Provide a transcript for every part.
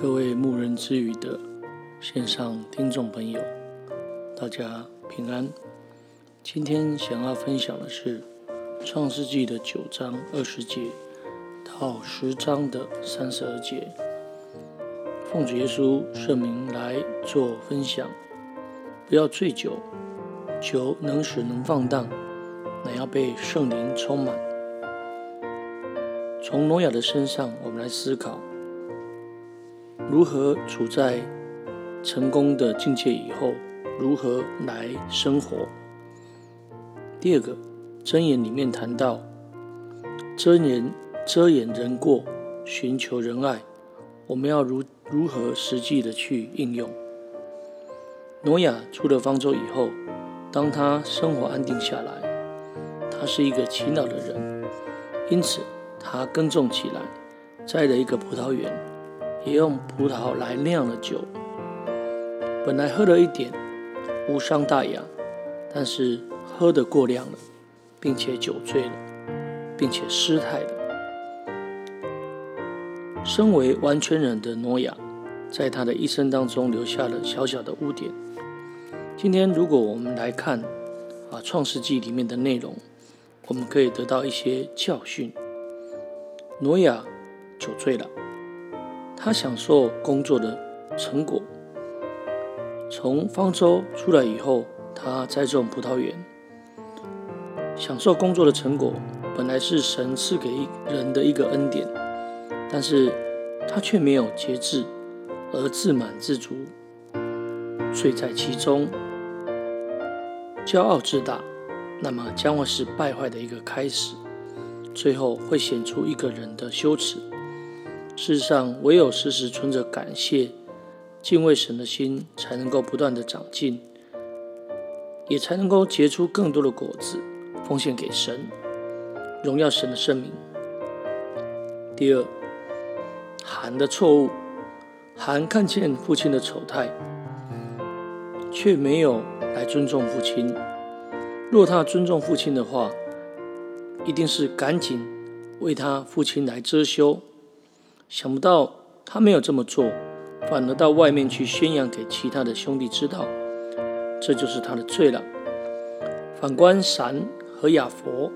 各位牧人之语的线上听众朋友，大家平安。今天想要分享的是《创世纪》的九章二十节到十章的三十二节。奉主耶稣圣名来做分享，不要醉酒，酒能使人放荡，乃要被圣灵充满。从挪亚的身上，我们来思考。如何处在成功的境界以后，如何来生活？第二个箴言里面谈到，遮掩遮掩人过，寻求仁爱，我们要如如何实际的去应用？挪亚出了方舟以后，当他生活安定下来，他是一个勤劳的人，因此他耕种起来，栽了一个葡萄园。也用葡萄来酿了酒，本来喝了一点，无伤大雅，但是喝得过量了，并且酒醉了，并且失态了。身为完全人的挪亚，在他的一生当中留下了小小的污点。今天，如果我们来看啊《创世纪》里面的内容，我们可以得到一些教训。挪亚酒醉了。他享受工作的成果。从方舟出来以后，他栽种葡萄园，享受工作的成果，本来是神赐给人的一个恩典，但是他却没有节制，而自满自足，醉在其中，骄傲自大，那么将会是败坏的一个开始，最后会显出一个人的羞耻。世上唯有时时存着感谢、敬畏神的心，才能够不断的长进，也才能够结出更多的果子，奉献给神，荣耀神的圣名。第二，含的错误，含看见父亲的丑态，却没有来尊重父亲。若他尊重父亲的话，一定是赶紧为他父亲来遮羞。想不到他没有这么做，反而到外面去宣扬给其他的兄弟知道，这就是他的罪了。反观闪和雅弗，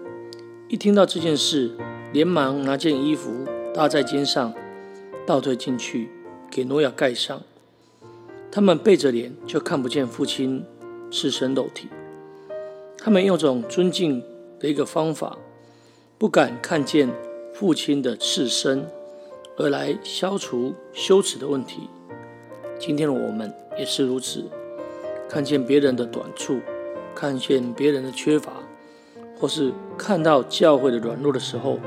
一听到这件事，连忙拿件衣服搭在肩上，倒退进去给诺亚盖上。他们背着脸，就看不见父亲赤身露体。他们用种尊敬的一个方法，不敢看见父亲的赤身。而来消除羞耻的问题。今天的我们也是如此，看见别人的短处，看见别人的缺乏，或是看到教会的软弱的时候，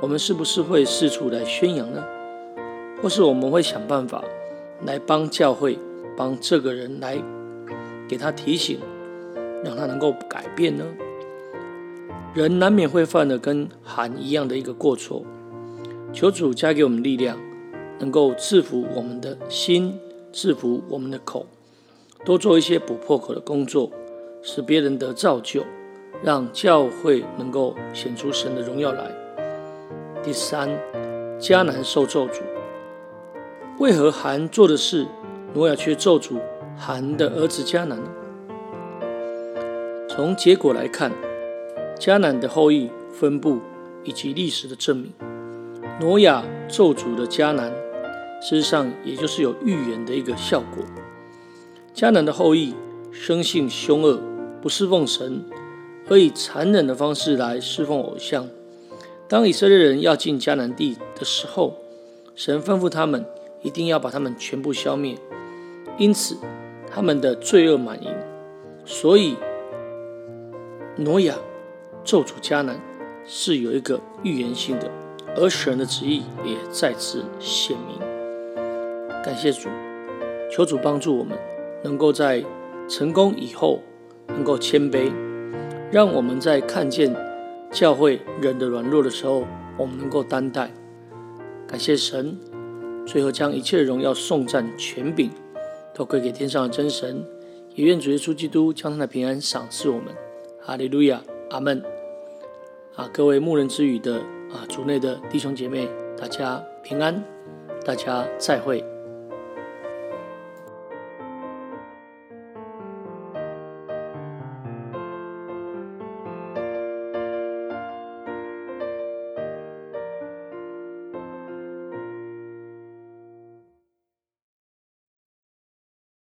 我们是不是会四处来宣扬呢？或是我们会想办法来帮教会，帮这个人来给他提醒，让他能够改变呢？人难免会犯的跟含一样的一个过错。求主加给我们力量，能够制服我们的心，制服我们的口，多做一些补破口的工作，使别人得造就，让教会能够显出神的荣耀来。第三，迦南受咒诅，为何含做的事，挪亚却咒诅含的儿子迦南呢？从结果来看，迦南的后裔分布以及历史的证明。挪亚咒诅的迦南，事实上也就是有预言的一个效果。迦南的后裔生性凶恶，不侍奉神，而以残忍的方式来侍奉偶像。当以色列人要进迦南地的时候，神吩咐他们一定要把他们全部消灭，因此他们的罪恶满盈。所以挪亚咒诅迦南是有一个预言性的。而神的旨意也再次显明。感谢主，求主帮助我们，能够在成功以后能够谦卑，让我们在看见教会人的软弱的时候，我们能够担待。感谢神，最后将一切荣耀、颂赞、权柄都归给天上的真神。也愿主耶稣基督将他的平安赏赐我们。哈利路亚，阿门。啊，各位牧人之语的。啊，主内的弟兄姐妹，大家平安，大家再会。